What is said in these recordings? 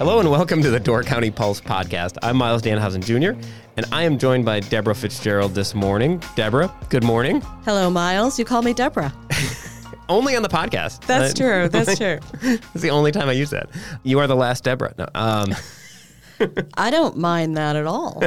Hello and welcome to the Door County Pulse podcast. I'm Myles Dannhausen Jr., and I am joined by Deborah Fitzgerald this morning. Deborah, good morning. Hello, Myles. You call me Deborah. Only on the podcast. That's Uh, true. That's true. It's the only time I use that. You are the last Deborah. No, um, I don't mind that at all.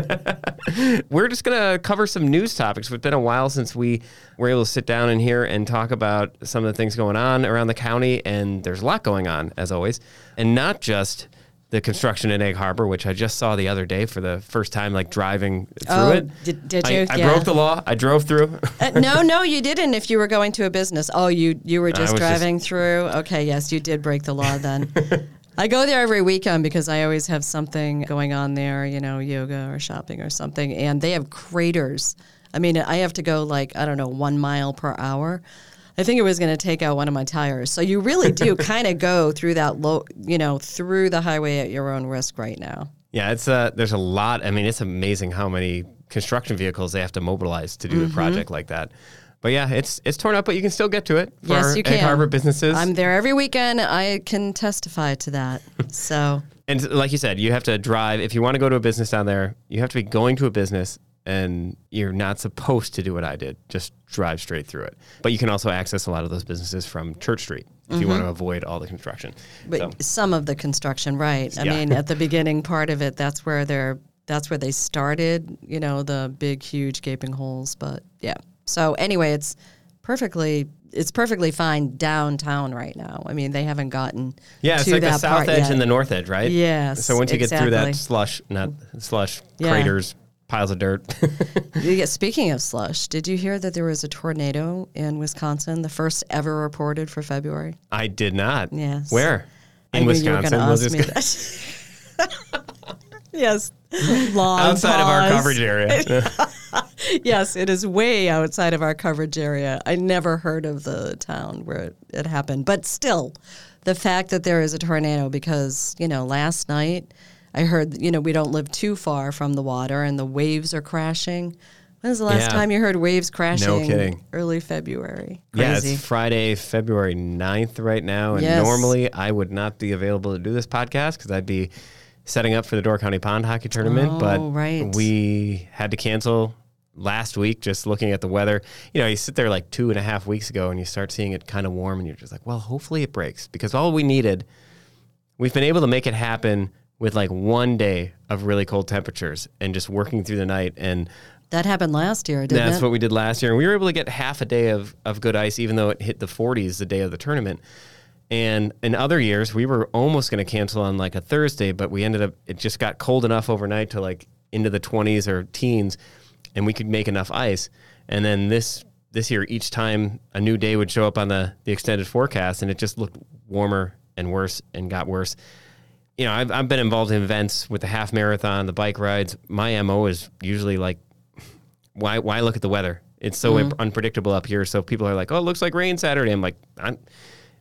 we're just going to cover some news topics. It's been a while since we were able to sit down in here and talk about some of the things going on around the county, and there's a lot going on, as always, and not just the construction in Egg Harbor, which I just saw the other day for the first time, like driving through Oh, it. did- did you? I, Yeah. broke the law. I drove through. Uh, no, no, you didn't. If you were going to a business, oh, you you were just was just- driving through. Okay, yes, you did break the law then. I go there every weekend because I always have something going on there, you know, yoga or shopping or something, and they have craters. I mean, I have to go like I don't know one mile per hour. I think it was going to take out one of my tires. So you really do kind of go through that low, you know, through the highway at your own risk right now. Yeah, it's uh there's a lot. I mean, it's amazing how many construction vehicles they have to mobilize to do Mm-hmm. a project like that. But yeah, it's it's torn up, but you can still get to it for Yes, you can. Harbor businesses. I'm there every weekend. I can testify to that. So and like you said, you have to drive if you want to go to a business down there. You have to be going to a business, and you're not supposed to do what I did. Just drive straight through it. But you can also access a lot of those businesses from Church Street if you want to avoid all the construction. Mm-hmm. But So- some of the construction, right? I Yeah. mean, at the beginning part of it, that's where they're that's where they started. You know, the big, huge gaping holes. But yeah. So anyway, it's perfectly it's perfectly fine downtown right now. I mean, they haven't gotten Yeah, it's to like the south edge yet. and the north edge, right? Yes, So once you get through that exactly. slush, not slush, Yeah. craters, piles of dirt. Yeah, Speaking of slush, did you hear that there was a tornado in Wisconsin, the first ever reported for February? I did not. Yes. Where? I In were Wisconsin. ask just me that. yes. Long outside of our coverage area. Yes, it is way outside of our coverage area. I never heard of the town where it, it happened, but still, the fact that there is a tornado because you know last night I heard you know we don't live too far from the water and the waves are crashing. When was the last Yeah. time you heard waves crashing? No kidding. Early February. yeah, it's Friday, February 9th right now. And Yes. normally I would not be available to do this podcast because I'd be setting up for the Door County Pond Hockey Tournament. Oh, but right. we had to cancel last week just looking at the weather. You know, you sit there like two and a half weeks ago and you start seeing it kind of warm and you're just like, well, hopefully it breaks because all we needed, we've been able to make it happen with like one day of really cold temperatures and just working through the night and that happened last year, didn't that's it? what we did last year. And we were able to get half a day of, of good ice, even though it hit the 40s the day of the tournament. And in other years, we were almost going to cancel on like a Thursday, but we ended up, it just got cold enough overnight to like into the 20s or teens, and we could make enough ice. And then this this year, each time a new day would show up on the, the extended forecast, and it just looked warmer and worse and got worse you know, I've, I've been involved in events with the half marathon, the bike rides. My MO is usually like, why, why look at the weather? It's so Mm-hmm. unpredictable up here. So people are like, oh, it looks like rain Saturday. I'm like, I'm,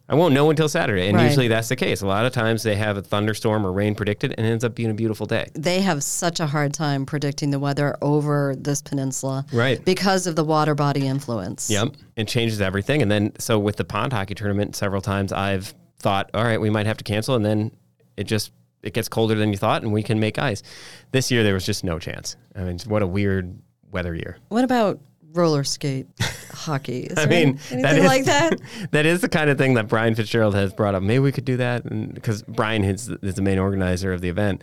I won't know until Saturday. And Right. usually that's the case. A lot of times they have a thunderstorm or rain predicted and it ends up being a beautiful day. they have such a hard time predicting the weather over this peninsula. Right. Because of the water body influence. Yep. It changes everything. And then, so with the pond hockey tournament, several times I've thought, all right, we might have to cancel. And then it just, it gets colder than you thought and we can make ice. This year, there was just no chance. I mean, what a weird weather year. What about roller skate hockey? I mean, anything that is, like that? that is the kind of thing that Brian Fitzgerald has brought up. Maybe we could do that because Brian is, is the main organizer of the event.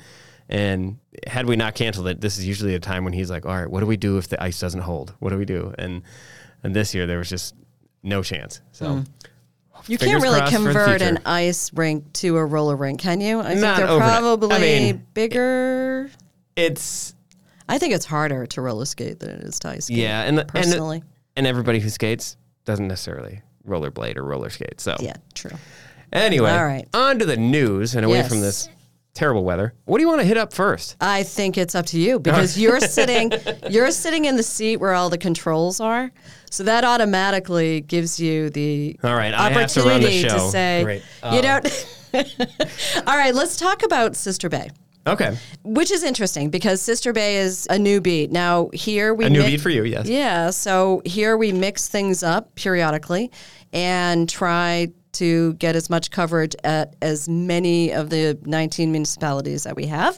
And had we not canceled it, this is usually a time when he's like, "All right, what do we do if the ice doesn't hold? What do we do?" And and this year there was just no chance. So Hmm. You Fingers can't really the convert an ice rink to a roller rink, can you? I think they're overnight. I probably mean- bigger. it's I think it's harder to roller skate than it is to ice skate. yeah, and personally, and and everybody who skates doesn't necessarily rollerblade or roller skate. So yeah, true. anyway, All right. on to the news and away from this terrible weather. What do you want to hit up first? I think it's up to you because you're sitting you're sitting in the seat where all the controls are. So that automatically gives you the All right, I have to opportunity to say, you uh, know. all right, let's talk about Sister Bay. Okay. Which is interesting because Sister Bay is a new beat. Now here we A new mi- beat for you, yes. Yeah, so here we mix things up periodically and try to get as much coverage at as many of the 19 municipalities that we have.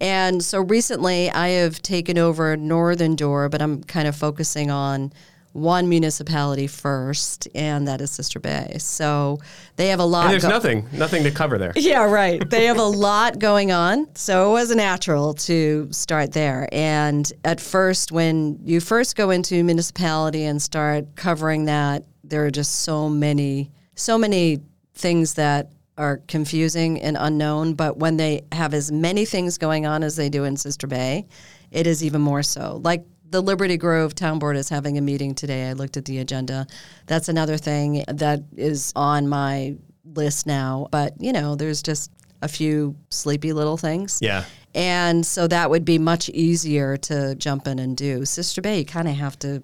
And so recently I have taken over Northern Door, but I'm kind of focusing on one municipality first, and that is Sister Bay. So they have a lot. And there's go- nothing, nothing to cover there. yeah, right. They have a lot going on. So it was natural to start there. And at first, when you first go into municipality and start covering that, there are just so many, so many things that are confusing and unknown. But when they have as many things going on as they do in Sister Bay, it is even more so. Like the Liberty Grove Town Board is having a meeting today. I looked at the agenda. That's another thing that is on my list now. But, you know, there's just a few sleepy little things. Yeah. And so that would be much easier to jump in and do. Sister Bay, you kind of have to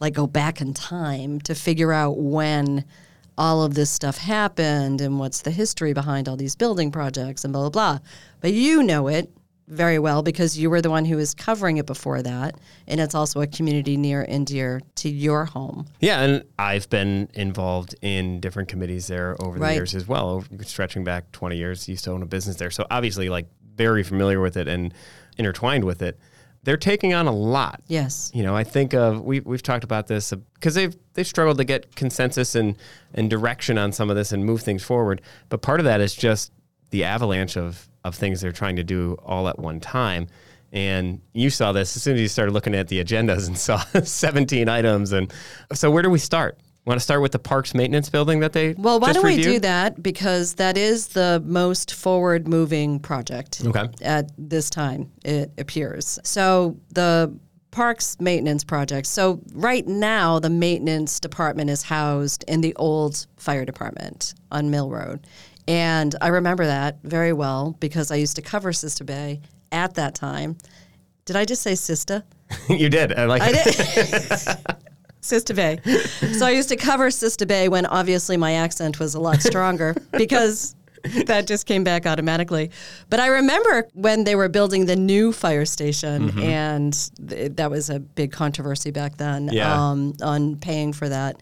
like go back in time to figure out when all of this stuff happened and what's the history behind all these building projects and blah, blah, blah. But you know it very well because you were the one who was covering it before that. And it's also a community near and dear to your home. Yeah, and I've been involved in different committees there over the Right. years as well, stretching back 20 years. Used to own a business there, so obviously, like very familiar with it and intertwined with it. They're taking on a lot. Yes. You know, I think of we we've talked about this uh, because they've they've struggled to get consensus and and direction on some of this and move things forward. But part of that is just the avalanche of of things they're trying to do all at one time. And you saw this as soon as you started looking at the agendas and saw 17 items. And so, where do we start? Want to start with the parks maintenance building that they Well, why don't we do that? Because that is the most forward moving project Okay. at this time, it appears. So the parks maintenance project. So right now, the maintenance department is housed in the old fire department on Mill Road. And I remember that very well because I used to cover Sister Bay at that time. Did I just say Sista? you did. I like I it. did. Sister Bay. So I used to cover Sister Bay when obviously my accent was a lot stronger because that just came back automatically. But I remember when they were building the new fire station, Mm-hmm. and th- that was a big controversy back then Yeah. um, on paying for that.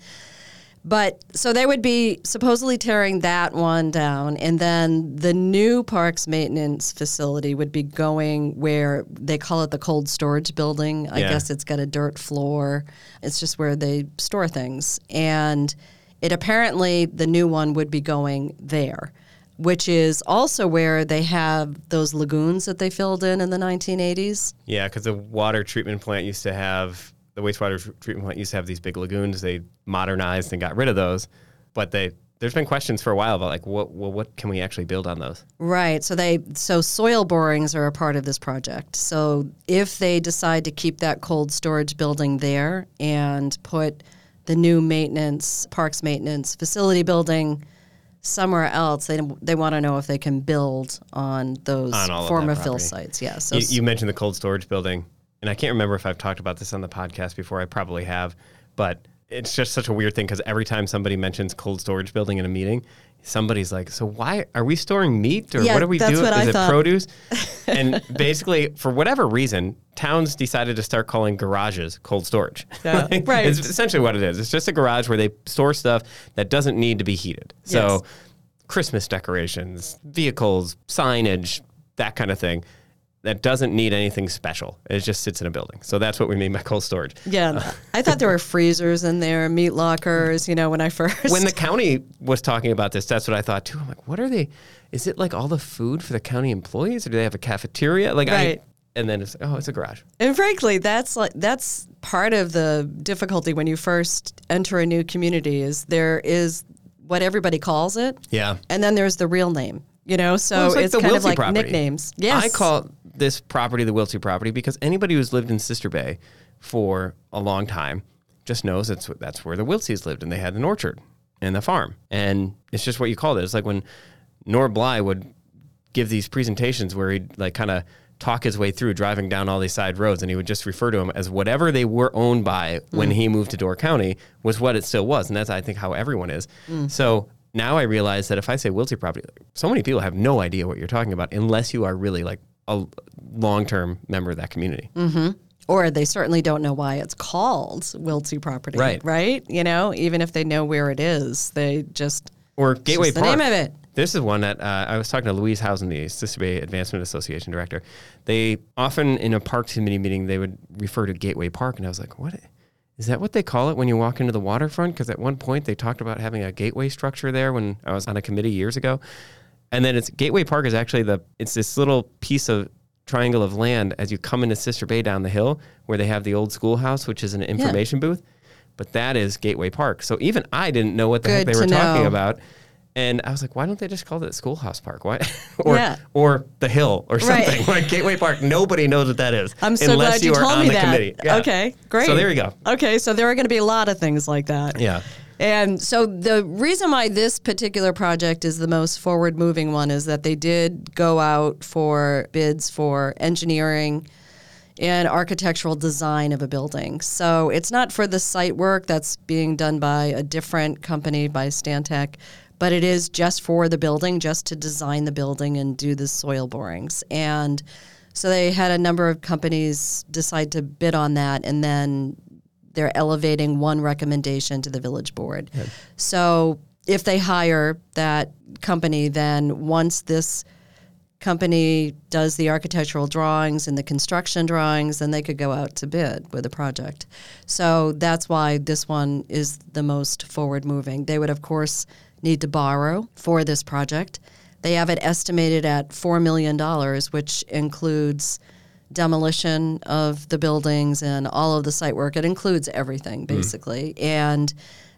But so they would be supposedly tearing that one down, and then the new parks maintenance facility would be going where they call it the cold storage building. I Yeah. guess it's got a dirt floor. It's just where they store things, and it apparently the new one would be going there, which is also where they have those lagoons that they filled in in the 1980s. Yeah, because the water treatment plant used to have the wastewater treatment plant used to have these big lagoons. They modernized and got rid of those, but they there's been questions for a while about like what well what can we actually build on those? Right. So they so soil borings are a part of this project. So if they decide to keep that cold storage building there and put the new maintenance parks maintenance facility building somewhere else, they they want to know if they can build on those On of former fill sites. Yeah. So You, you mentioned the cold storage building, and I can't remember if I've talked about this on the podcast before. I probably have, but it's just such a weird thing because every time somebody mentions cold storage building in a meeting, somebody's like, "So why are we storing meat or Yeah, what are we doing? Is I it thought. produce?" and basically, for whatever reason, towns decided to start calling garages cold storage. Yeah, Like, right. It's essentially what it is. It's just a garage where they store stuff that doesn't need to be heated. So. Yes. Christmas decorations, vehicles, signage, that kind of thing that doesn't need anything special. It just sits in a building. So that's what we mean by cold storage. yeah, I thought there were freezers in there, meat lockers. You know, when I first When the county was talking about this, that's what I thought too. I'm like, what are they? Is it like all the food for the county employees, or do they have a cafeteria? Like, Right. I, and then it's oh, it's a garage. And frankly, that's like that's part of the difficulty when you first enter a new community is there is what everybody calls it, Yeah. and then there's the real name. You know, so Well, it's like it's kind of like property. nicknames. Yes, I call this property the Wiltsey property because anybody who's lived in Sister Bay for a long time just knows that's that's where the Wiltseys lived and they had an orchard and the farm. And it's just what you call it. It's like when Nora Bly would give these presentations where he'd like kind of talk his way through driving down all these side roads and he would just refer to them as whatever they were owned by when mm. he moved to Door County was what it still was and that's I think how everyone is. Mm. So now I realize that if I say Wiltsey property, so many people have no idea what you're talking about unless you are really like a long-term member of that community. Or they certainly don't know why it's called Wiltsey property. Right. Right. You know, even if they know where it is, they just Or Gateway just the Park. name of it. This is one that uh, I was talking to Louise Howson, the Sister Bay Advancement Association director. They often in a park committee meeting they would refer to Gateway Park, and I was like, "What is that? What they call it when you walk into the waterfront?" Because at one point they talked about having a gateway structure there when I was on a committee years ago, and then it's Gateway Park is actually the it's this little piece of triangle of land as you come into Sister Bay down the hill where they have the old schoolhouse, which is an information booth. But that is Gateway Park. So even I didn't know what the heck they were to talking about. And I was like, why don't they just call it Schoolhouse Park? Why? or Yeah. or the Hill or Right. something like Gateway Park. Nobody knows what that is I'm so unless glad you, you, are told on me the that. committee. Yeah. Okay, great. So there you go. Okay, so there are going to be a lot of things like that. Yeah. And so the reason why this particular project is the most forward moving one is that they did go out for bids for engineering and architectural design of a building. So it's not for the site work that's being done by a different company by Stantec, but it is just for the building, just to design the building and do the soil borings. And so they had a number of companies decide to bid on that and then they're elevating one recommendation to the village board. So if they hire that company, then once this company does the architectural drawings and the construction drawings, then they could go out to bid with a project. So that's why this one is the most forward moving. They would, of course, need to borrow for this project. They have it estimated at $4 million, which includes demolition of the buildings and all of the site work. It includes everything, basically. And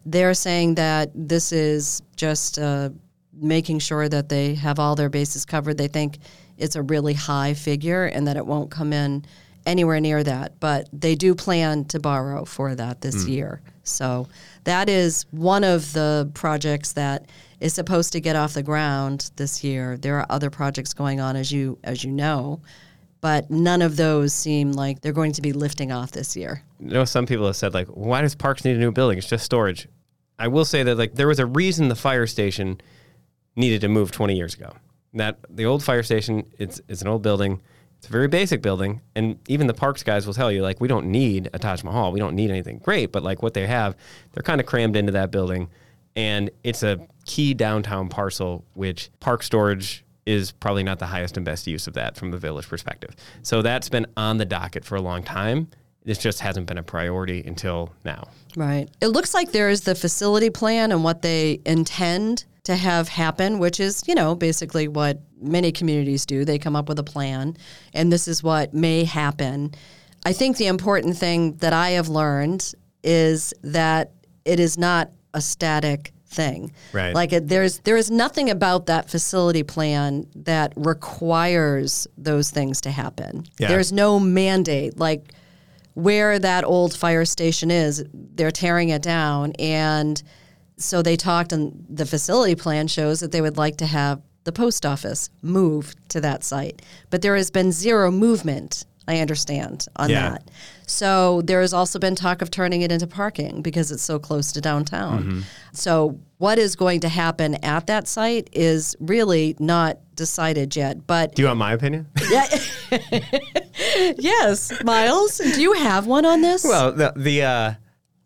they're saying that this is just uh, making sure that they have all their bases covered. They think it's a really high figure and that it won't come in anywhere near that. But they do plan to borrow for that this year. So that is one of the projects that is supposed to get off the ground this year. There are other projects going on, as you as you know, but none of those seem like they're going to be lifting off this year. You know, some people have said like, why does Parks need a new building? It's just storage. I will say that like there was a reason the fire station needed to move 20 years ago. That the old fire station, it's it's an old building. It's a very basic building, and even the parks guys will tell you like we don't need a Taj Mahal. We don't need anything great, but like what they have, they're kind of crammed into that building, and it's a key downtown parcel, which park storage is probably not the highest and best use of that from the village perspective. So that's been on the docket for a long time. This just hasn't been a priority until now. Right. It looks like there is the facility plan and what they intend to have happen, which is, you know, basically what many communities do. They come up with a plan, and this is what may happen. I think the important thing that I have learned is that it is not a static thing. Right. Like it, there's there is nothing about that facility plan that requires those things to happen. Yeah. There's no mandate like where that old fire station is, they're tearing it down. And so they talked, and the facility plan shows that they would like to have the post office move to that site. But there has been zero movement, I understand, on Yeah. that. So there has also been talk of turning it into parking because it's so close to downtown. Mm-hmm. So what is going to happen at that site is really not decided yet. But Do you want my opinion? yeah. yes, Myles, do you have one on this? well, the, the uh,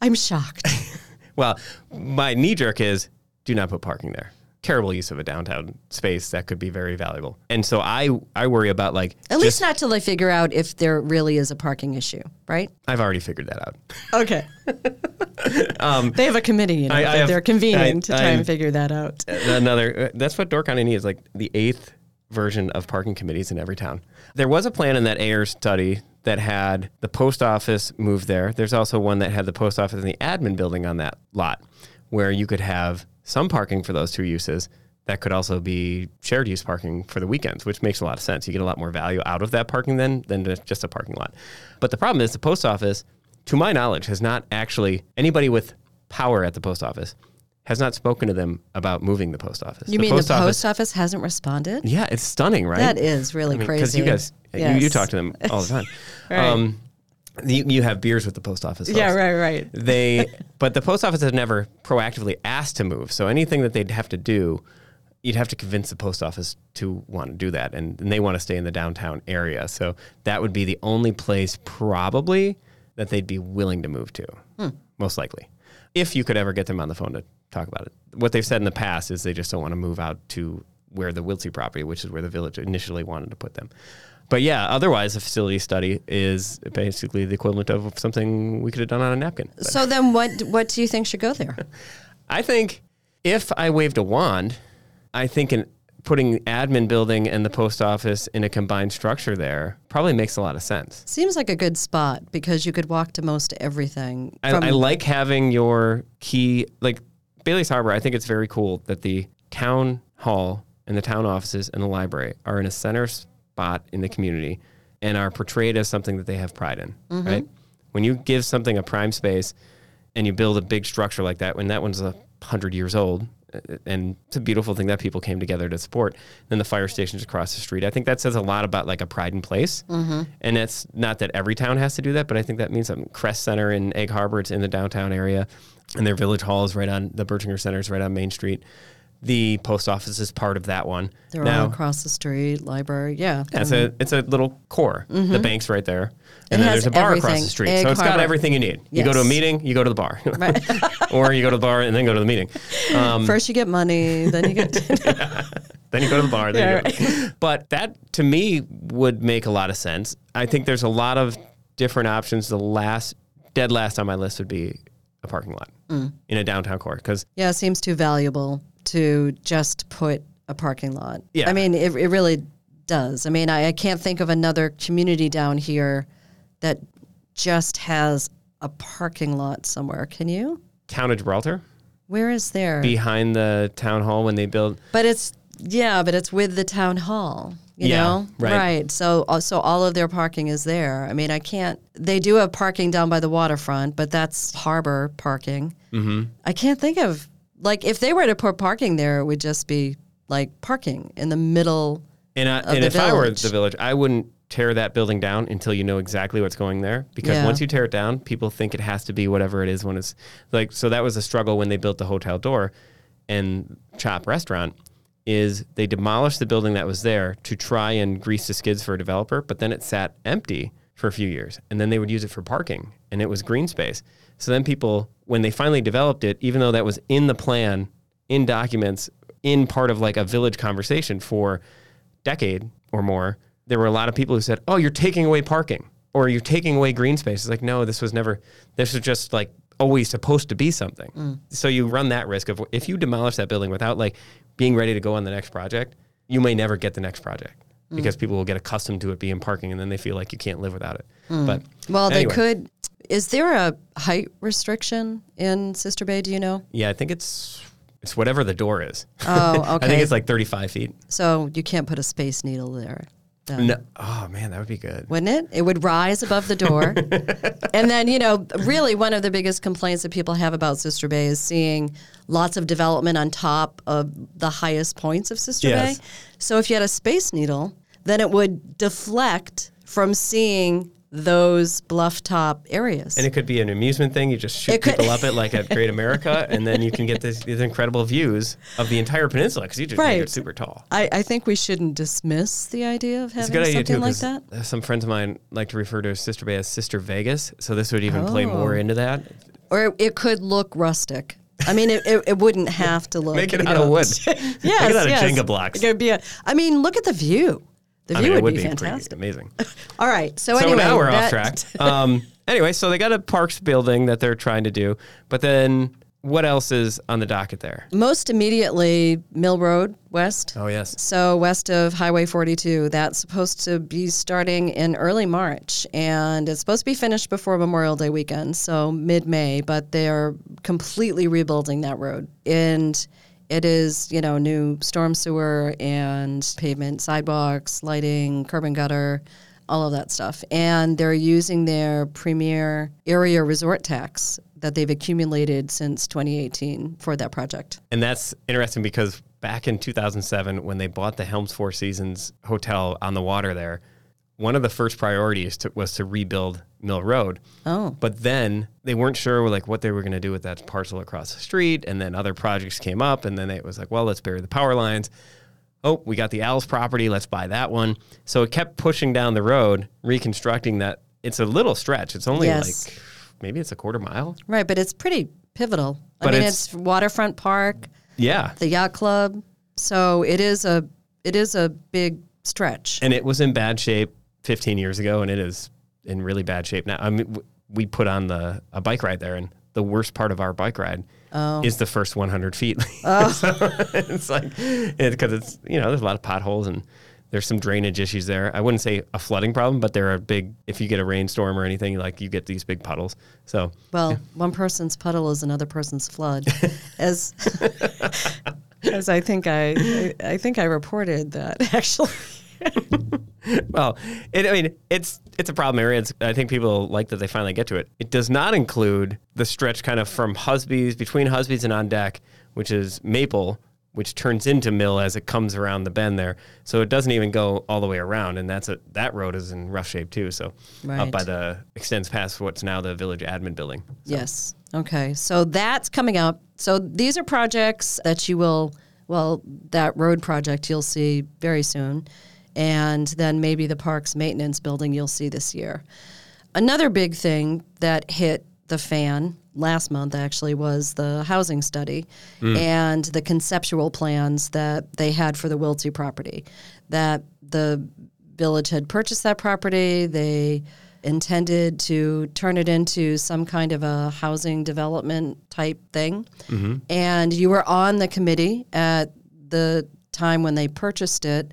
I'm shocked. well, my knee jerk is do not put parking there. Terrible use of a downtown space that could be very valuable. And so I I worry about like At just- least not till they figure out if there really is a parking issue, right? I've already figured that out. Okay. they have a committee, you know, Um, I- I that have- they're convening I- to try and figure that out. Another that's what Door County needs like the eighth version of parking committees in every town. There was a plan in that Ayres study that had the post office move there. There's also one that had the post office and the admin building on that lot where you could have some parking for those two uses. That could also be shared use parking for the weekends, which makes a lot of sense. You get a lot more value out of that parking then than just a parking lot. But the problem is the post office, to my knowledge, has not actually anybody with power at the post office has not spoken to them about moving the post office. You mean the post office hasn't responded? Yeah, it's stunning, right? That is really Because crazy. Because you guys, you, you talk to them all the time. Right. um, you, you have beers with the post office. Yeah, right, right. They, but the post office has never proactively asked to move. So anything that they'd have to do, you'd have to convince the post office to want to do that, and, and they want to stay in the downtown area. So that would be the only place probably that they'd be willing to move to, hmm. most likely, if you could ever get them on the phone to talk about it. What they've said in the past is they just don't want to move out to where the Wiltsey property, which is where the village initially wanted to put them. But yeah, otherwise, a facility study is basically the equivalent of something we could have done on a napkin. But So then, what what do you think should go there? I think if I waved a wand, I think in putting the admin building and the post office in a combined structure there probably makes a lot of sense. Seems like a good spot because you could walk to most everything. I, I like having your key, like Bailey's Harbor. I think it's very cool that the town hall and the town offices and the library are in a center spot in the community and are portrayed as something that they have pride in, mm-hmm. right? When you give something a prime space and you build a big structure like that, when that one's a hundred years old, uh, uh, and it's a beautiful thing that people came together to support. Then the fire station's across the street. I think that says a lot about like a pride in place. Mm-hmm. And it's not that every town has to do that, but I think that means something. Kress Center in Egg Harbor, it's in the downtown area, and their village hall is right on the Bertinger Center is right on Main Street. The post office is part of that one. They're now, all across the street, library. Yeah. yeah, it's a it's a little core. The bank's right there, and It then there's a bar across the street. Egg so it's got everything you need. You go to a meeting, you go to the bar, or you go to the bar and then go to the meeting. Um, First you get money, then you get. then you go to the bar. Then Yeah, you go. But that to me would make a lot of sense. I think there's a lot of different options. The last dead last on my list would be a parking lot Mm. in a downtown core because yeah, it seems too valuable to just put a parking lot. Yeah. I mean, it, it really does. I mean, I, I can't think of another community down here that just has a parking lot somewhere. Can you? town of Gibraltar Where is there? behind the town hall when they build. But it's yeah, but it's with the town hall. You Yeah, know, right. So uh, so all of their parking is there. I mean, I can't. They do have parking down by the waterfront, but that's harbor parking. Mm-hmm. I can't think of like if they were to put parking there, it would just be like parking in the middle. And, I, and the if I were village. the village, I wouldn't tear that building down until you know exactly what's going there. Because Yeah. once you tear it down, people think it has to be whatever it is when it's like. So that was a struggle when they built the hotel door and Chop Restaurant. Is they demolished the building that was there to try and grease the skids for a developer, but then it sat empty for a few years, and then they would use it for parking, and it was green space. So then people, when they finally developed it, even though that was in the plan, in documents, in part of like a village conversation for decade or more, there were a lot of people who said, "Oh, you're taking away parking, or you're taking away green space." It's like, no, this was never. This was just like always supposed to be something. Mm. So you run that risk of if you demolish that building without like being ready to go on the next project, you may never get the next project mm. because people will get accustomed to it being parking, and then they feel like you can't live without it. Mm. But Well, anyway, they could. Is there a height restriction in Sister Bay? Do you know? Yeah, I think it's it's whatever the door is. Oh, okay. I think it's like 35 feet. so you can't put a space needle there. then. No, oh man, that would be good. wouldn't it? It would rise above the door. and then, you know, really one of the biggest complaints that people have about Sister Bay is seeing lots of development on top of the highest points of Sister Yes. Bay. So if you had a space needle, then it would deflect from seeing those bluff top areas. And it could be an amusement thing. You just shoot It could- people up at like at Great America, and then you can get this, these incredible views of the entire peninsula because you just make Right. it super tall. I, I think we shouldn't dismiss the idea of It's a having good idea something too like that. Uh, some friends of mine like to refer to Sister Bay as Sister Vegas, so this would even play Oh. more into that. Or it, it could look rustic. I mean, it, it, it wouldn't have to look. Make it out know, of wood. yes, Make it out of. Jenga blocks. It could be a, I mean, look at the view. The I view mean, it would, would be, fantastic. amazing. All right. So, So anyway, now we're off track. Um, anyway, so they got a parks building that they're trying to do, but then what else is on the docket there? Most immediately, Mill Road West. Oh yes, So west of Highway 42, that's supposed to be starting in early March, and it's supposed to be finished before Memorial Day weekend, so mid-May. But they're completely rebuilding that road, and it is you know new storm sewer and pavement, sidewalks, lighting, curb and gutter. All of that stuff. And they're using their premier area resort tax that they've accumulated since 2018 for that project. And that's interesting because back in 2007, when they bought the Helms Four Seasons Hotel on the water there, one of the first priorities to, was to rebuild Mill Road. Oh. But then they weren't sure like what they were going to do with that parcel across the street, and then other projects came up, and then it was like, well, let's bury the power lines. Oh, we got the Al's property. Let's buy that one. So it kept pushing down the road, reconstructing that. It's a little stretch. It's only Yes. like maybe it's a quarter mile. Right, but it's pretty pivotal. I But mean, it's- it's, waterfront park, Yeah, the yacht club. So it is a it is a big stretch. and it was in bad shape 15 years ago, and it is in really bad shape now. I mean, we put on the a bike ride there, and the worst part of our bike ride oh. is the first 100 feet. Oh. so it's like because it's you know there's a lot of potholes and there's some drainage issues there. I wouldn't say a flooding problem, but there are big. If you get a rainstorm or anything, like you get these big puddles. So Well, one person's puddle is another person's flood, as as I think I, I I think I reported that actually. well, it, I mean, it's it's a problem area. It's, I think people like that they finally get to it. It does not include the stretch kind of from Husby's between Husby's and on deck, which is Maple, which turns into Mill as it comes around the bend there. So it doesn't even go all the way around, and that's a that road is in rough shape too. So up by the extends past what's now the village admin building. Yes. Okay. So that's coming up. So these are projects that you will, well, that road project you'll see very soon. And then maybe the parks maintenance building you'll see this year. Another big thing that hit the fan last month actually was the housing study hmm. and the conceptual plans that they had for the Wiltsey property. That the village had purchased that property. They intended to turn it into some kind of a housing development type thing. Mm-hmm. And you were on the committee at the time when they purchased it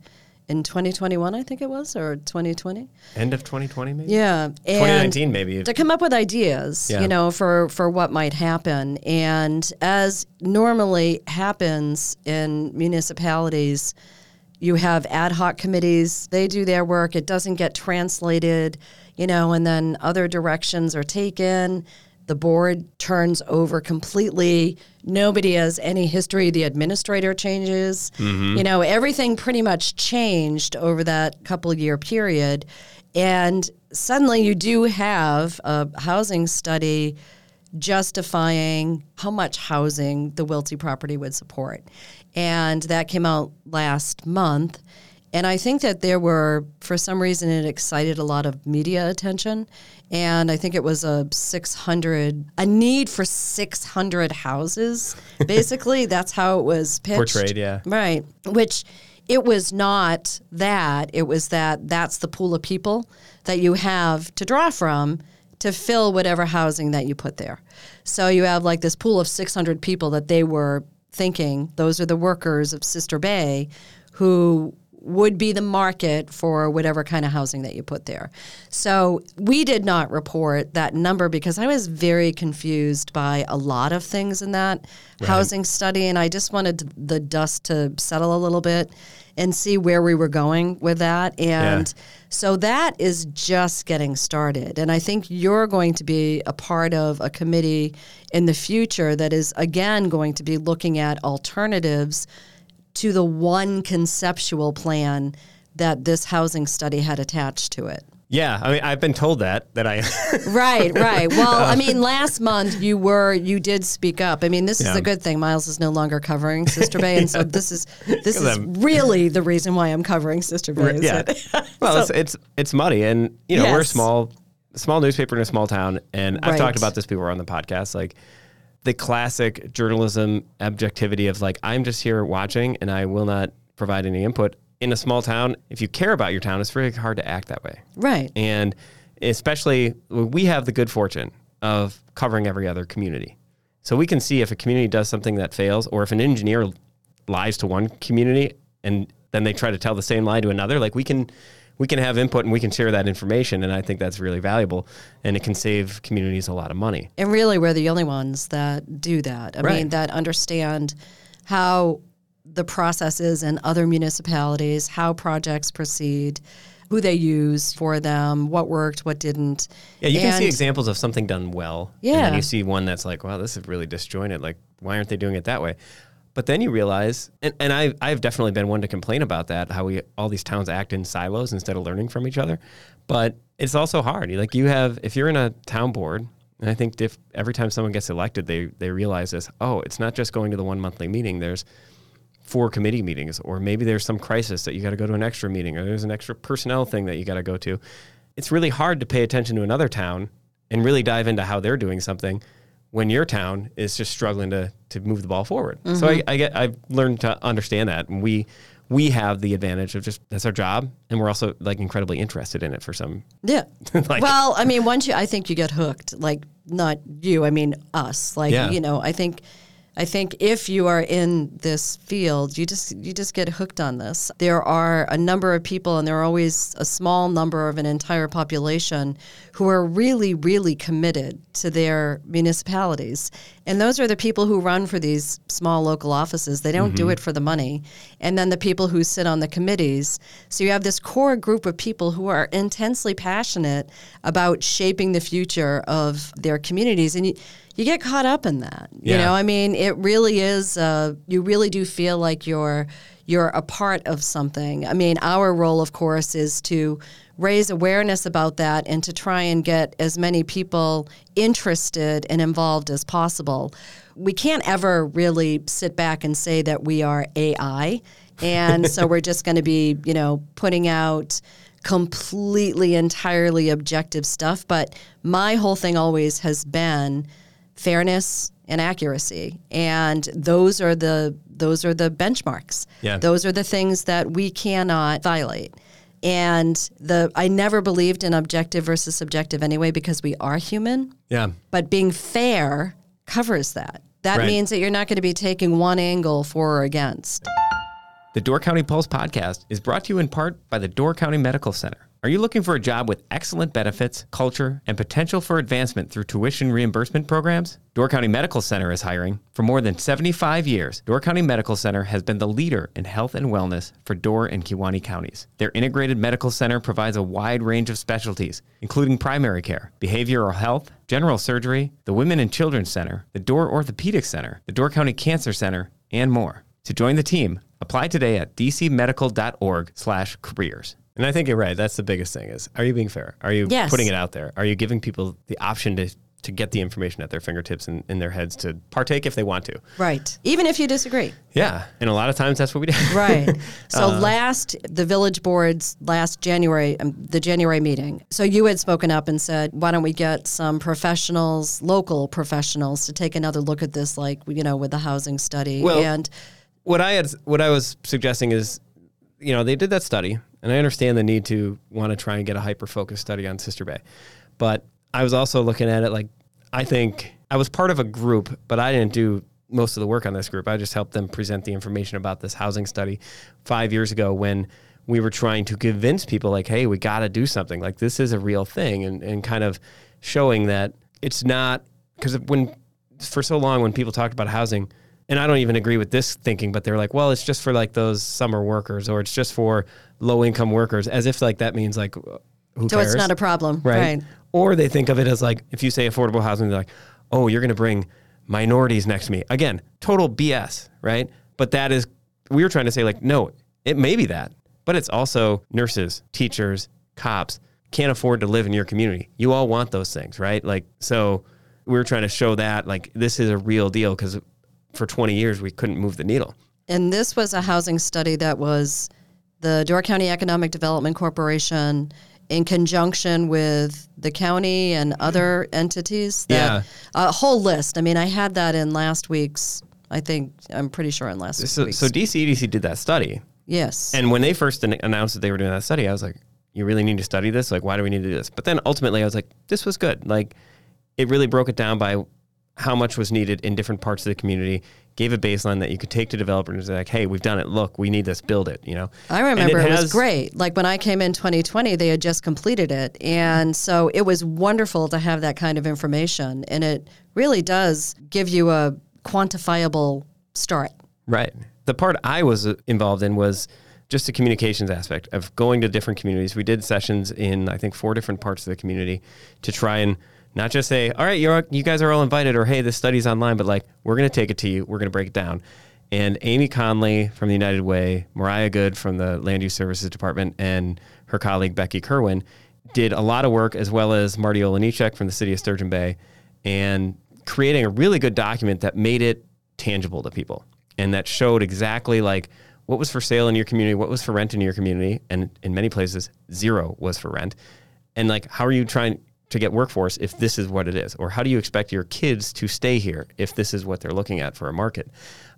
in 2021, I think it was, or 2020. End of 2020, maybe. Yeah, and 2019, maybe. to come up with ideas, Yeah. you know, for for what might happen. And as normally happens in municipalities, you have ad hoc committees. They do their work. It doesn't get translated, you know, and then other directions are taken. The board turns over completely. Nobody has any history. The administrator changes. Mm-hmm. You know, everything pretty much changed over that couple year period. And suddenly you do have a housing study justifying how much housing the Wiltsey property would support. And that came out last month. And I think that there were, for some reason, it excited a lot of media attention. And I think it was a 600, a need for 600 houses. Basically, that's how it was pitched. Portrayed, yeah. Right. Which it was not that. It was that that's the pool of people that you have to draw from to fill whatever housing that you put there. So you have like this pool of 600 people that they were thinking those are the workers of Sister Bay who would be the market for whatever kind of housing that you put there. So we did not report that number because I was very confused by a lot of things in that housing study, and I just wanted the dust to settle a little bit and see where we were going with that. And so that is just getting started. And I think you're going to be a part of a committee in the future that is, again, going to be looking at alternatives to the one conceptual plan that this housing study had attached to it. Yeah, I mean, I've been told that that I. Right, right. Well, I um, mean, last month you were you did speak up. I mean, this is a good thing. Myles is no longer covering Sister Bay, and so this is this is I'm- really the reason why I'm covering Sister Bay. yeah. well, it's, it's it's muddy, and you know we're a small small newspaper in a small town, and I've Right. talked about this before on the podcast, like the classic journalism objectivity of like I'm just here watching, and I will not provide any input. In a small town, if you care about your town, it's very hard to act that way. right. And especially, we have the good fortune of covering every other community. So we can see if a community does something that fails, or if an engineer lies to one community and then they try to tell the same lie to another. Like we can, we can have input and we can share that information, and I think that's really valuable, and it can save communities a lot of money. And really, we're the only ones that do that. I mean, that understand how the process is in other municipalities, how projects proceed. who they use for them, what worked, what didn't. Yeah, you can see examples of something done well. And Yeah. then you see one that's like, wow, this is really disjointed. Like, why aren't they doing it that way? But then you realize, and, and I, I've definitely been one to complain about that, how we all these towns act in silos instead of learning from each other. But it's also hard. Like you have, if you're in a town board, and I think if every time someone gets elected, they they realize this. Oh, it's not just going to the one monthly meeting. There's four committee meetings, or maybe there's some crisis that you got to go to an extra meeting, or there's an extra personnel thing that you got to go to. It's really hard to pay attention to another town and really dive into how they're doing something when your town is just struggling to to move the ball forward. So mm-hmm. I, I get I've learned to understand that, and we we have the advantage of just that's our job, and we're also like incredibly interested in it for some. Yeah. Like- well, I mean, once you, I think you get hooked. Like not you, I mean us. Like Yeah. you know, I think, I think if you are in this field, you just you just get hooked on this. There are a number of people, and there are always a small number of an entire population who are really, really committed to their municipalities, and those are the people who run for these small local offices. They don't do it for the money, and then the people who sit on the committees. So you have this core group of people who are intensely passionate about shaping the future of their communities, and you you get caught up in that. You know, I mean, it really is. Uh, you really do feel like you're you're a part of something. I mean, our role, of course, is to raise awareness about that and to try and get as many people interested and involved as possible. We can't ever really sit back and say that we are AI, and so we're just going to be, you know, putting out completely, entirely objective stuff. But my whole thing always has been fairness and accuracy, and those are the those are the benchmarks. Yeah. Those are the things that we cannot violate. And the I never believed in objective versus subjective anyway because we are human, Yeah. but being fair covers that. That Right. means that you're not going to be taking one angle for or against. The Door County Pulse podcast is brought to you in part by the Door County Medical Center. Are you looking for a job with excellent benefits, culture, and potential for advancement through tuition reimbursement programs? Door County Medical Center is hiring. For more than 75 years, Door County Medical Center has been the leader in health and wellness for Door and Kewaunee counties. Their integrated medical center provides a wide range of specialties, including primary care, behavioral health, general surgery, the Women and Children's Center, the Door Orthopedic Center, the Door County Cancer Center, and more. To join the team, apply today at dcmedical.org/careers. And I think you're right. That's the biggest thing is are you being fair? Are you Yes. putting it out there? Are you giving people the option to to get the information at their fingertips and in their heads to partake if they want to? Right. Even if you disagree. Yeah. And a lot of times that's what we do. Right. So Uh-huh. last the village boards last January, um, the January meeting. So you had spoken up and said, why don't we get some professionals, local professionals, to take another look at this, like you know, with the housing study. Well- and what I had what I was suggesting is, you know, they did that study, and I understand the need to want to try and get a hyper focused study on Sister Bay, but I was also looking at it like I think I was part of a group, but I didn't do most of the work on this group. I just helped them present the information about this housing study five years ago when we were trying to convince people like, hey, we got to do something. Like this is a real thing, and and kind of showing that it's not because when for so long when people talked about housing and I don't even agree with this thinking, but they're like, well, it's just for like those summer workers or it's just for low income workers, as if like that means like who so cares? it's not a problem, right? right? Or they think of it as like if you say affordable housing, they're like, oh, you're going to bring minorities next to me. Again, total BS, right? But that is we were trying to say like, no, it may be that, but it's also nurses, teachers, cops can't afford to live in your community. You all want those things, right? Like so we were trying to show that like this is a real deal because for 20 years we couldn't move the needle. And this was a housing study that was the Door County Economic Development Corporation in conjunction with the county and other entities. That, Yeah. A whole list. I mean, I had that in last week's, I think, I'm pretty sure in last So, week's. so DCEDC did that study. yes. And when they first announced that they were doing that study, I was like, you really need to study this? Like, why do we need to do this? But then ultimately, I was like, this was good. Like, it really broke it down by how much was needed in different parts of the community, gave a baseline that you could take to developers and say, like, hey, we've done it. Look, we need this. Build it, you know? I remember it, was has- great. Like when I came in 2020, they had just completed it. And so it was wonderful to have that kind of information. And it really does give you a quantifiable start. Right. The part I was uh, involved in was just the communications aspect of going to different communities. We did sessions in I think four different parts of the community to try and not just say, "All right, you're you guys are all invited," or "Hey, this study's online," but like we're going to take it to you. We're going to break it down. And Amy Kohnle from the United Way, Mariah Goode from the Land Use Services Department, and her colleague Becky Kerwin did a lot of work, as well as Marty Olejniczak from the city of Sturgeon Bay, and creating a really good document that made it tangible to people and that showed exactly like what was for sale in your community, what was for rent in your community, and in many places, zero was for rent. And like, how are you trying to get workforce if this is what it is? Or how do you expect your kids to stay here if this is what they're looking at for a market?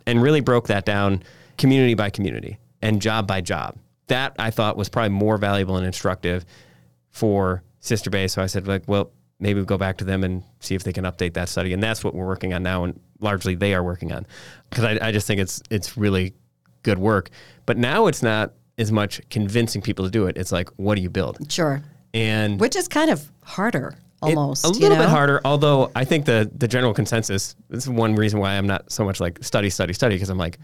And really broke that down community by community and job by job. That I thought was probably more valuable and instructive for Sister Bay. So I said, like, well, maybe we'll go back to them and see if they can update that study. And that's what we're working on now, and largely they are working on, because I, I just think it's it's really good work. But now it's not as much convincing people to do it. It's like, what do you build? Sure. And Which is kind of harder, it- almost. a you little bit harder. Although I think the the general consensus. This is one reason why I'm not so much like study, study, study, because I'm like,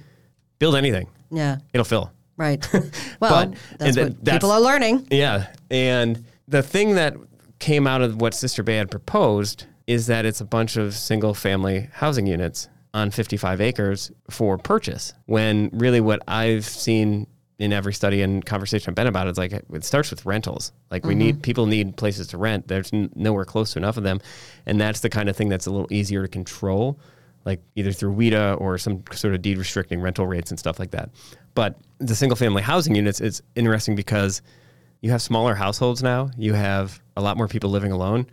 build anything, Yeah. it'll fill. Right. Well, But- that's what that- that's- people are learning. Yeah. And the thing that came out of what Sister Bay had proposed is that it's a bunch of single family housing units on 55 acres for purchase. When really what I've seen in every study and conversation I've been about it's like it starts with rentals. Like we need mm-hmm. people need places to rent. There's n- nowhere close to enough of them, and that's the kind of thing that's a little easier to control, like either through WHEDA or some sort of deed restricting rental rates and stuff like that. But the single family housing units is interesting because you have smaller households now. You have a lot more people living alone.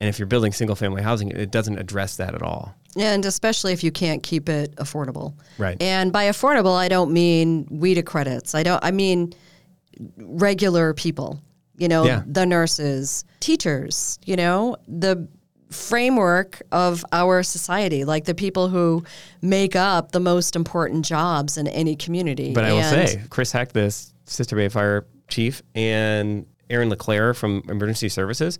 And if you're building single family housing, it doesn't address that at all. And especially if you can't keep it affordable. Right. And by affordable, I don't mean WHEDA credits. I don't. I mean regular people. You know, Yeah. the nurses, teachers. You know, the framework of our society, like the people who make up the most important jobs in any community. But I will And- say, Chris Hecht, this Sister Bay Fire Chief, and Aaron LeClaire from Emergency Services,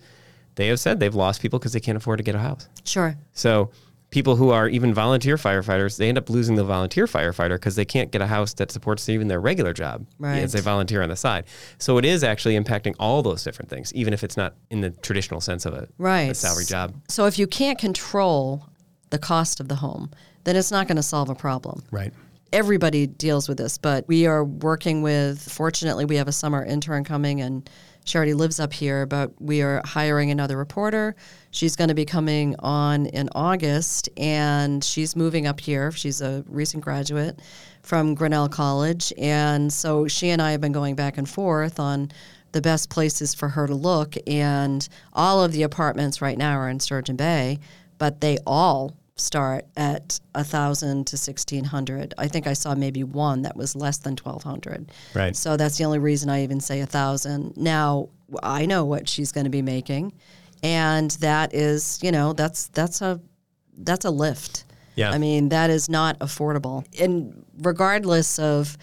they have said they've lost people because they can't afford to get a house. sure. So people who are even volunteer firefighters, they end up losing the volunteer firefighter because they can't get a house that supports even their regular job Right. as they volunteer on the side. So it is actually impacting all those different things, even if it's not in the traditional sense of a, a Right. salary job. So if you can't control the cost of the home, then it's not going to solve a problem. Right. everybody deals with this, but we are working with, fortunately, we have a summer intern coming and she already lives up here, but we are hiring another reporter. She's going to be coming on in August and she's moving up here. She's a recent graduate from Grinnell College. And so she and I have been going back and forth on the best places for her to look. And all of the apartments right now are in Sturgeon Bay, but they all start at a thousand to sixteen hundred. I think I saw maybe one that was less than twelve hundred. Right. So that's the only reason I even say a thousand. Now I know what she's going to be making, and that is, you know, that's that's a that's a lift. Yeah. I mean, that is not affordable. And regardless of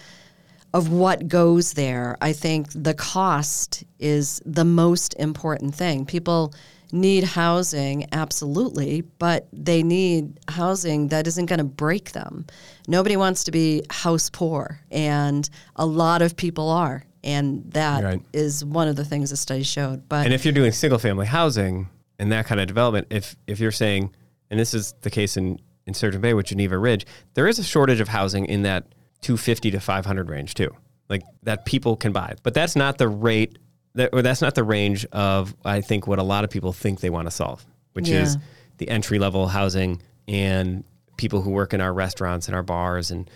of what goes there, I think the cost is the most important thing. People need housing, absolutely, but they need housing that isn't going to break them. Nobody wants to be house poor, and a lot of people are. And that is Right. one of the things the study showed. But And if you're doing single family housing and that kind of development, if if you're saying, and this is the case in in Sturgeon Bay with Geneva Ridge, there is a shortage of housing in that 250 to 500 range too, like that people can buy. But that's not the rate that, or that's not the range of I think what a lot of people think they want to solve, which is the entry level housing and people who work in our restaurants and our bars and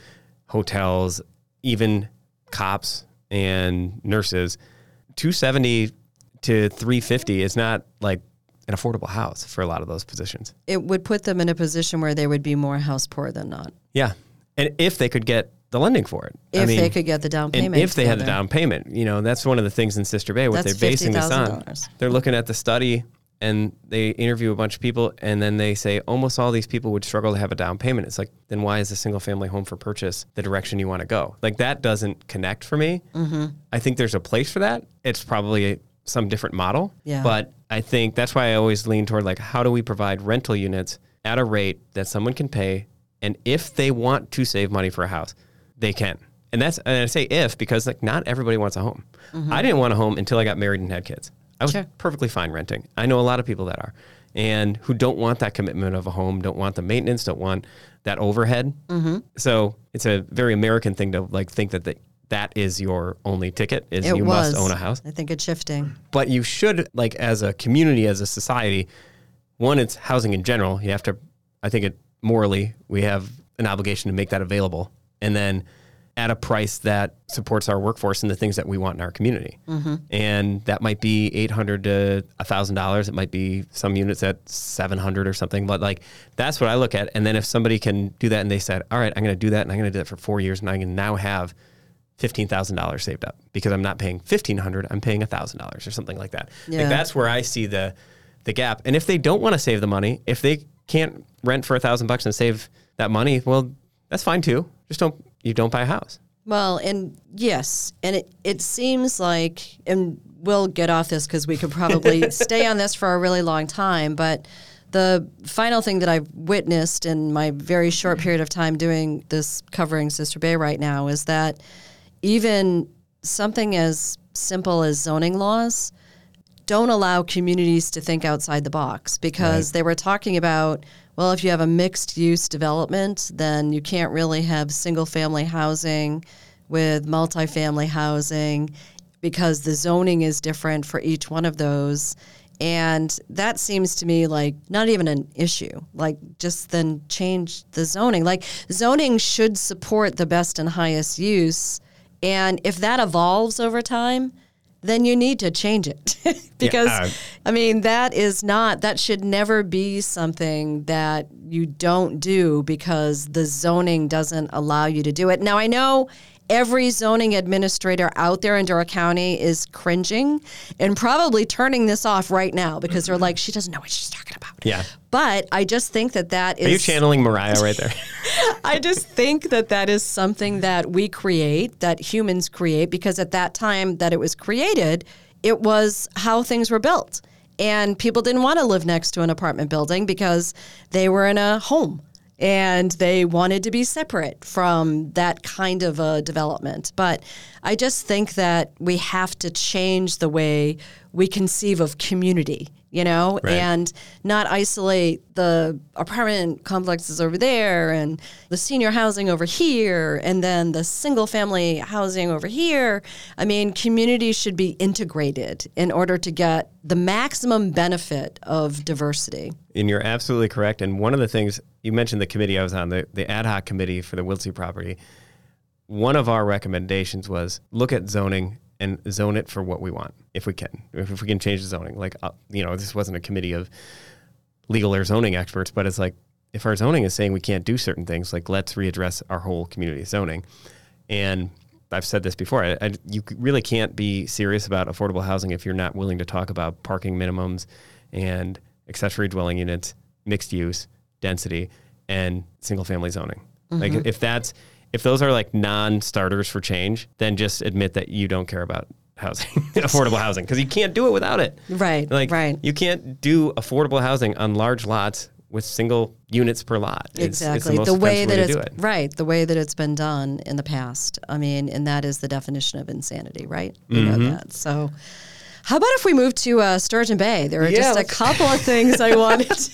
hotels, even cops and nurses. 270 to 350 is not like an affordable house for a lot of those positions. it would put them in a position where they would be more house poor than not. Yeah. And if they could get the lending for it. I If mean, they could get the down payment. if they had the down payment, you know, that's one of the things in Sister Bay, what That's they're basing this on. They're looking at the study and they interview a bunch of people and then they say almost all these people would struggle to have a down payment. It's like, then why is a single family home for purchase the direction you want to go? Like that doesn't connect for me. Mm-hmm. I think there's a place for that. It's probably some different model. Yeah. But I think that's why I always lean toward like, how do we provide rental units at a rate that someone can pay? And if they want to save money for a house, they can. and that's and I say if because like not everybody wants a home. I didn't want a home until I got married and had kids. I was Sure. perfectly fine renting. I know a lot of people that are, and who don't want that commitment of a home, don't want the maintenance, don't want that overhead. Mm-hmm. So it's a very American thing to like think that the, that is your only ticket is It you was. must own a house I think it's shifting. but you should like as a community as a society one it's housing in general you have to i think it morally we have an obligation to make that available and then at a price that supports our workforce and the things that we want in our community mm-hmm. and that might be 800 to $1000 it might be some units at 700 or something but like that's what i look at and then if somebody can do that and they said all right i'm going to do that and i'm going to do that for four years and i can now have $15,000 saved up because I'm not paying 1500 I'm paying $1,000 or something like that. Yeah. Like that's where I see the the gap. And if they don't want to save the money, if they can't rent for a 1000 bucks and save that money, well, that's fine too. Just don't you don't buy a house. Well, and yes, and it, it seems like, and we'll get off this because we could probably stay on this for a really long time, but the final thing that I've witnessed in my very short period of time doing this covering Sister Bay right now is that even something as simple as zoning laws don't allow communities to think outside the box because they were talking about well if you have a mixed use development then you can't really have single family housing with multifamily housing because the zoning is different for each one of those. And that seems to me like not even an issue like just then change the zoning. Like zoning should support the best and highest use. And if that evolves over time then you need to change it. Because uh, I mean that is not that should never be something that you don't do because the zoning doesn't allow you to do it. Now I know every zoning administrator out there in Door County is cringing and probably turning this off right now because they're like she doesn't know what she's talking about. Yeah. But I just think that that is Are you channeling Mariah right there? I just think that that is something that we create, that humans create, because at that time that it was created, it was how things were built. And people didn't want to live next to an apartment building because they were in a home and they wanted to be separate from that kind of a development. But I just think that we have to change the way we conceive of community, you know, Right. and not isolate the apartment complexes over there and the senior housing over here and then the single family housing over here. I mean, communities should be integrated in order to get the maximum benefit of diversity. And you're absolutely correct. And one of the things you mentioned the committee I was on, the, the ad hoc committee for the Wiltsey property, one of our recommendations was look at zoning and zone it for what we want, if we can, if, if we can change the zoning. Like, uh, you know, this wasn't a committee of legal or zoning experts, but it's like if our zoning is saying we can't do certain things, like let's readdress our whole community zoning. And I've said this before. I, I, you really can't be serious about affordable housing if you're not willing to talk about parking minimums and accessory dwelling units, mixed use, density, and single family zoning. Like if that's if those are like non-starters for change, then just admit that you don't care about housing, affordable housing, because you can't do it without it. Right, Like right. you can't do affordable housing on large lots with single units per lot. It's- it's exactly most the way expensive that it's it. right the way that it's been done in the past i mean and that is the definition of insanity right we Mm-hmm. know that so how about if we move to uh, sturgeon bay there are Yeah, just a couple of things i wanted to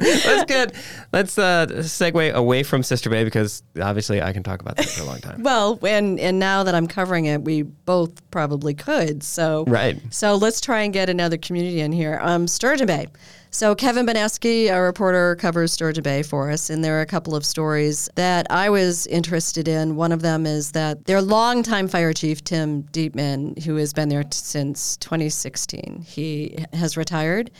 That's good. Let's uh, segue away from Sister Bay because obviously I can talk about that for a long time. Well, and and now that I'm covering it, we both probably could. So Right. So let's try and get another community in here. Um, Sturgeon Bay. So Kevin Boneske, a reporter, covers Sturgeon Bay for us, and there are a couple of stories that I was interested in. One of them is that their longtime fire chief Tim Dietman, who has been there t- since 2016, he has retired.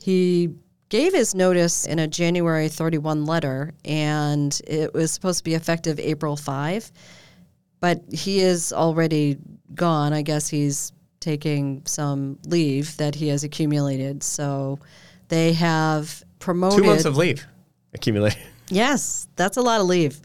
He gave his notice in a January 31 letter, and it was supposed to be effective April 5 but he is already gone. I guess he's taking some leave that he has accumulated. So they have promoted. Two months of leave accumulated. yes, that's a lot of leave.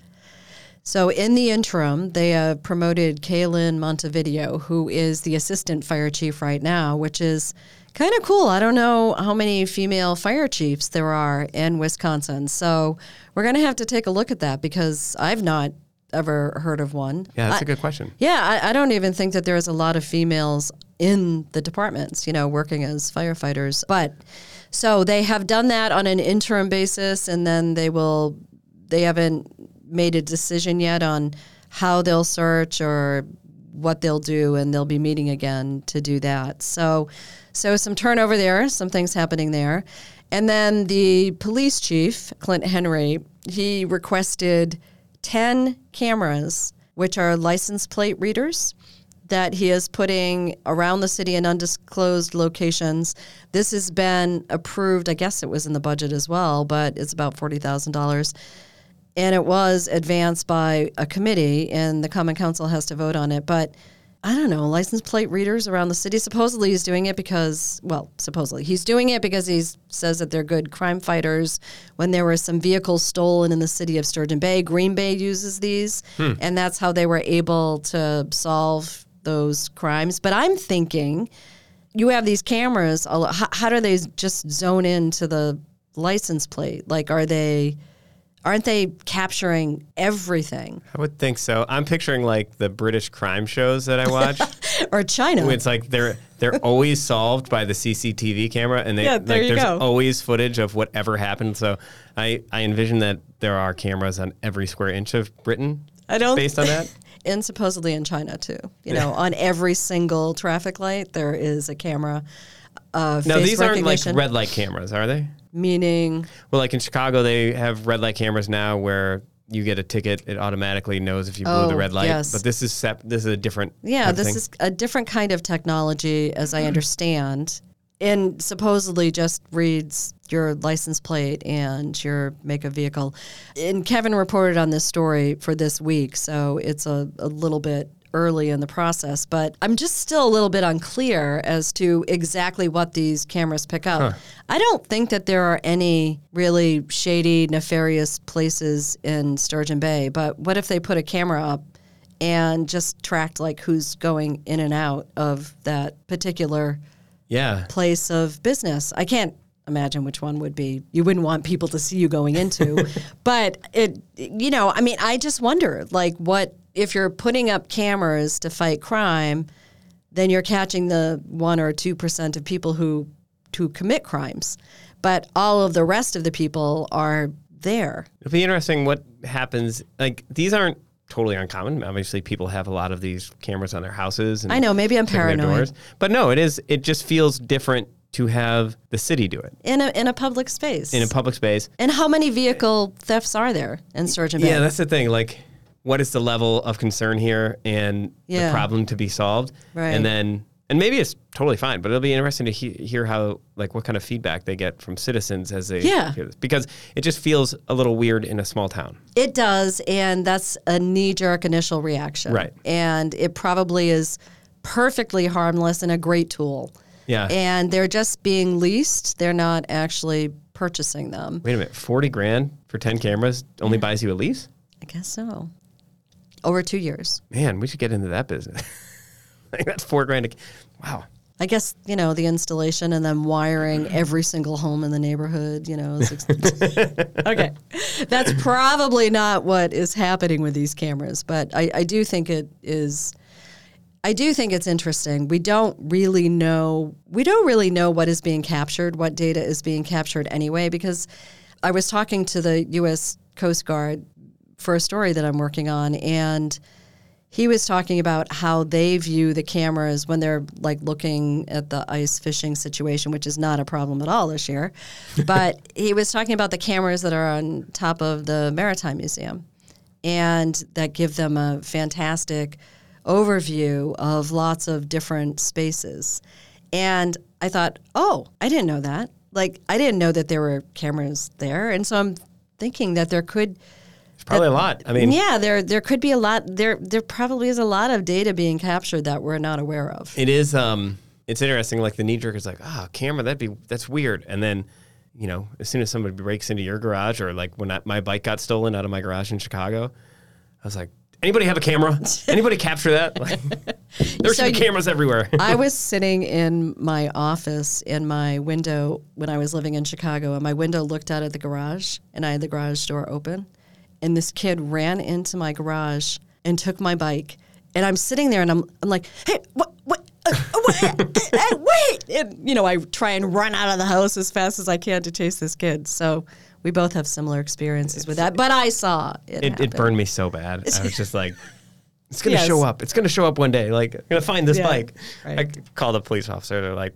So in the interim, they have promoted Kaylin Montevideo, who is the assistant fire chief right now, which is kind of cool. I don't know how many female fire chiefs there are in Wisconsin. So we're going to have to take a look at that because I've not ever heard of one. Yeah, that's I- a good question. Yeah, I, I don't even think that there's a lot of females in the departments, you know, working as firefighters. But so they have done that on an interim basis, and then they will, they haven't made a decision yet on how they'll search or what they'll do, and they'll be meeting again to do that. So, so some turnover there, some things happening there. And then the police chief, Clint Henry, he requested 10 cameras, which are license plate readers that he is putting around the city in undisclosed locations. This has been approved, I guess it was in the budget as well, but it's about $40,000. And it was advanced by a committee, and the Common Council has to vote on it. But I don't know, license plate readers around the city. Supposedly he's doing it because, well, supposedly he's doing it because he says that they're good crime fighters. When there were some vehicles stolen in the city of Sturgeon Bay, Green Bay uses these, hmm. and that's how they were able to solve those crimes. But I'm thinking, you have these cameras. How, how do they just zone into the license plate? Like, are they? Aren't they capturing everything? I would think so. I'm picturing like the British crime shows that I watch. Or China? it's like they're they're always solved by the CCTV camera, and they Yeah, there like you there's go. always footage of whatever happened. So I I envision that there are cameras on every square inch of Britain. I don't- based on that. and supposedly in China too. You know, on every single traffic light there is a camera. Uh, No, face these aren't like red light cameras, are they? meaning Well, like in Chicago, they have red light cameras now where you get a ticket, it automatically knows if you blew Oh, the red light. yes. But this is sep- this is a different. yeah, this is a different kind of technology, as I understand, and supposedly just reads your license plate and your make of vehicle. And Kevin reported on this story for this week, so it's a, a little bit early in the process, but I'm just still a little bit unclear as to exactly what these cameras pick up. I don't think that there are any really shady, nefarious places in Sturgeon Bay, but what if they put a camera up and just tracked like who's going in and out of that particular yeah. place of business. I can't imagine which one would be you wouldn't want people to see you going into. but it you know, I mean, I just wonder like what if you're putting up cameras to fight crime, then you're catching the 1 or 2% of people who who commit crimes. But all of the rest of the people are there. It'll be interesting what happens. Like these aren't totally uncommon. Obviously, people have a lot of these cameras on their houses. And I know, maybe I'm paranoid. But no, it is. It just feels different to have the city do it In a in a public space. in a public space. and how many vehicle thefts are there in Sturgeon Bay? Yeah, that's the thing. Like, what is the level of concern here and Yeah. the problem to be solved? Right. And then, and maybe it's totally fine, but it'll be interesting to he- hear how, like, what kind of feedback they get from citizens as they Yeah. hear this. Because it just feels a little weird in a small town. It does, and that's a knee jerk initial reaction. Right. And it probably is perfectly harmless and a great tool. Yeah. And they're just being leased, they're not actually purchasing them. Wait a minute, 40 grand for 10 cameras only buys you a lease? I guess so. Over two years. Man, we should get into that business. like, that's four grand. A, wow. I guess, you know, the installation and then wiring every single home in the neighborhood, you know. Okay. That's probably not what is happening with these cameras, but I, I do think it is. I do think it's interesting. We don't really know. We don't really know what is being captured, what data is being captured anyway. Because I was talking to the U.S. Coast Guard for a story that I'm working on, and he was talking about how they view the cameras when they're like looking at the ice fishing situation, which is not a problem at all this year. But he was talking about the cameras that are on top of the Maritime Museum and that give them a fantastic overview of lots of different spaces. And I thought, oh, I didn't know that. Like, I didn't know that there were cameras there. And so I'm thinking that there could Probably a lot. I mean, yeah, there there could be a lot there there probably is a lot of data being captured that we're not aware of. It is. Um, it's interesting. Like the knee jerk is like, ah, camera. That'd be that's weird. And then, you know, as soon as somebody breaks into your garage, or like when I, my bike got stolen out of my garage in Chicago, I was like, anybody have a camera? Anybody capture that? Like, there So cameras everywhere. I was sitting in my office in my window when I was living in Chicago, and my window looked out at the garage, and I had the garage door open. And this kid ran into my garage and took my bike. And I'm sitting there and I'm, I'm like, hey, what, what? Uh, wait, uh, wait! And, you know, I try and run out of the house as fast as I can to chase this kid. So we both have similar experiences with that. But I saw it. It, it burned me so bad. I was just like, it's gonna Yes. show up. It's gonna show up one day. Like, I'm gonna find this Yeah, bike. right. I call the police officer. They're like,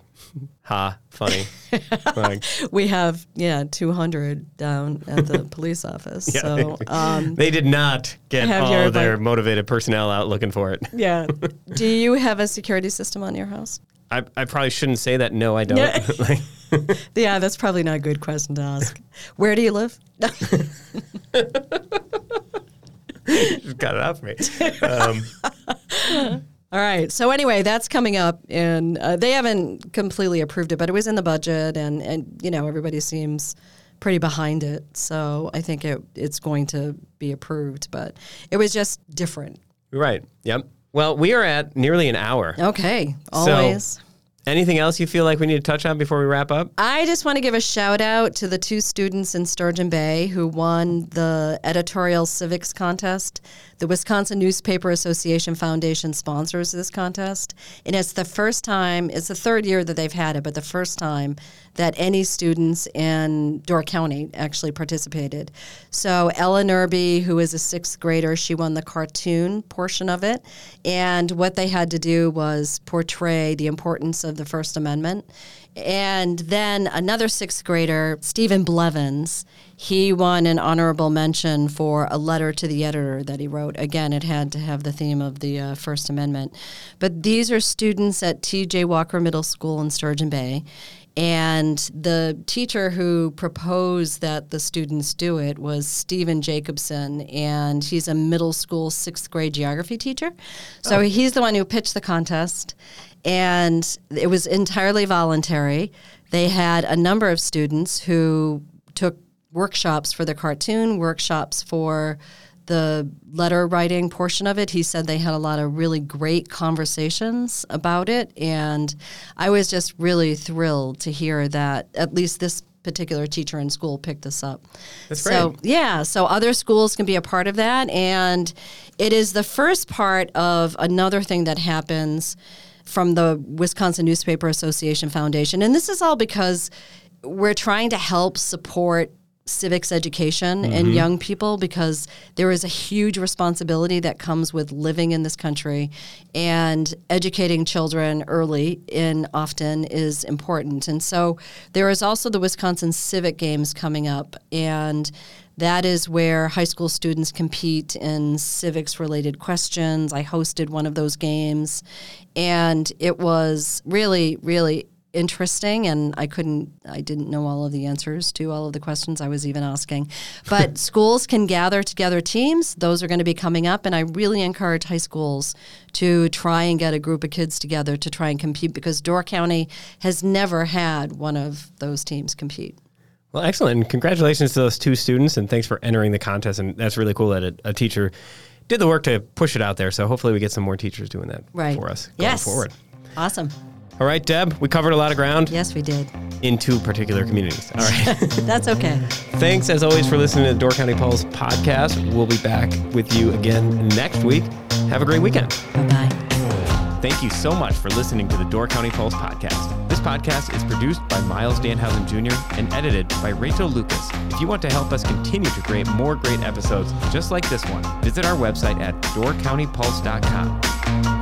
ha, funny. like, We have yeah, two hundred down at the police office. Yeah. So um, they did not get all your of their motivated personnel out looking for it. yeah. Do you have a security system on your house? I, I probably shouldn't say that. No, I don't. Yeah. like, Yeah, that's probably not a good question to ask. Where do you live? just got it for me. Um, All right. So anyway, that's coming up, and uh, they haven't completely approved it, but it was in the budget, and and you know everybody seems pretty behind it. So I think it it's going to be approved, but it was just different. right. Yep. Well, we are at nearly an hour. Okay. Always. Anything else you feel like we need to touch on before we wrap up? I just want to give a shout out to the two students in Sturgeon Bay who won the editorial civics contest. The Wisconsin Newspaper Association Foundation sponsors this contest, and it's the first time, it's the third year that they've had it, but the first time that any students in Door County actually participated. So Ellen Nerby, who is a sixth grader, she won the cartoon portion of it, and what they had to do was portray the importance of the First Amendment. And then another sixth grader, Stephen Blevins, he won an honorable mention for a letter to the editor that he wrote. Again, it had to have the theme of the uh, First Amendment. But these are students at T.J. Walker Middle School in Sturgeon Bay. And the teacher who proposed that the students do it was Stephen Jacobson, and he's a middle school sixth grade geography teacher. So he's the one who pitched the contest, and it was entirely voluntary. They had a number of students who took workshops for the cartoon, workshops for the letter writing portion of it. He said they had a lot of really great conversations about it. And I was just really thrilled to hear that at least this particular teacher in school picked this up. That's so, great. yeah, so other schools can be a part of that. And it is the first part of another thing that happens from the Wisconsin Newspaper Association Foundation. And this is all because we're trying to help support civics education in mm-hmm. young people because there is a huge responsibility that comes with living in this country and educating children early in often is important. And so there is also the Wisconsin Civic Games coming up and that is where high school students compete in civics related questions. I hosted one of those games and it was really really interesting and I couldn't I didn't know all of the answers to all of the questions I was even asking. But schools can gather together teams. Those are going to be coming up and I really encourage high schools to try and get a group of kids together to try and compete because Door County has never had one of those teams compete. Well, excellent. And congratulations to those two students, and thanks for entering the contest. And that's really cool that a, a teacher did the work to push it out there. So hopefully we get some more teachers doing that Right. for us going yes. forward. Awesome. All right, Deb, we covered a lot of ground Yes, we did. in two particular communities. All right. That's okay. Thanks, as always, for listening to the Door County Pulse podcast. We'll be back with you again next week. Have a great weekend. Bye bye. Thank you so much for listening to the Door County Pulse podcast. This podcast is produced by Myles Dannhausen Jr. and edited by Rachel Lucas. If you want to help us continue to create more great episodes just like this one, visit our website at doorcountypulse.com.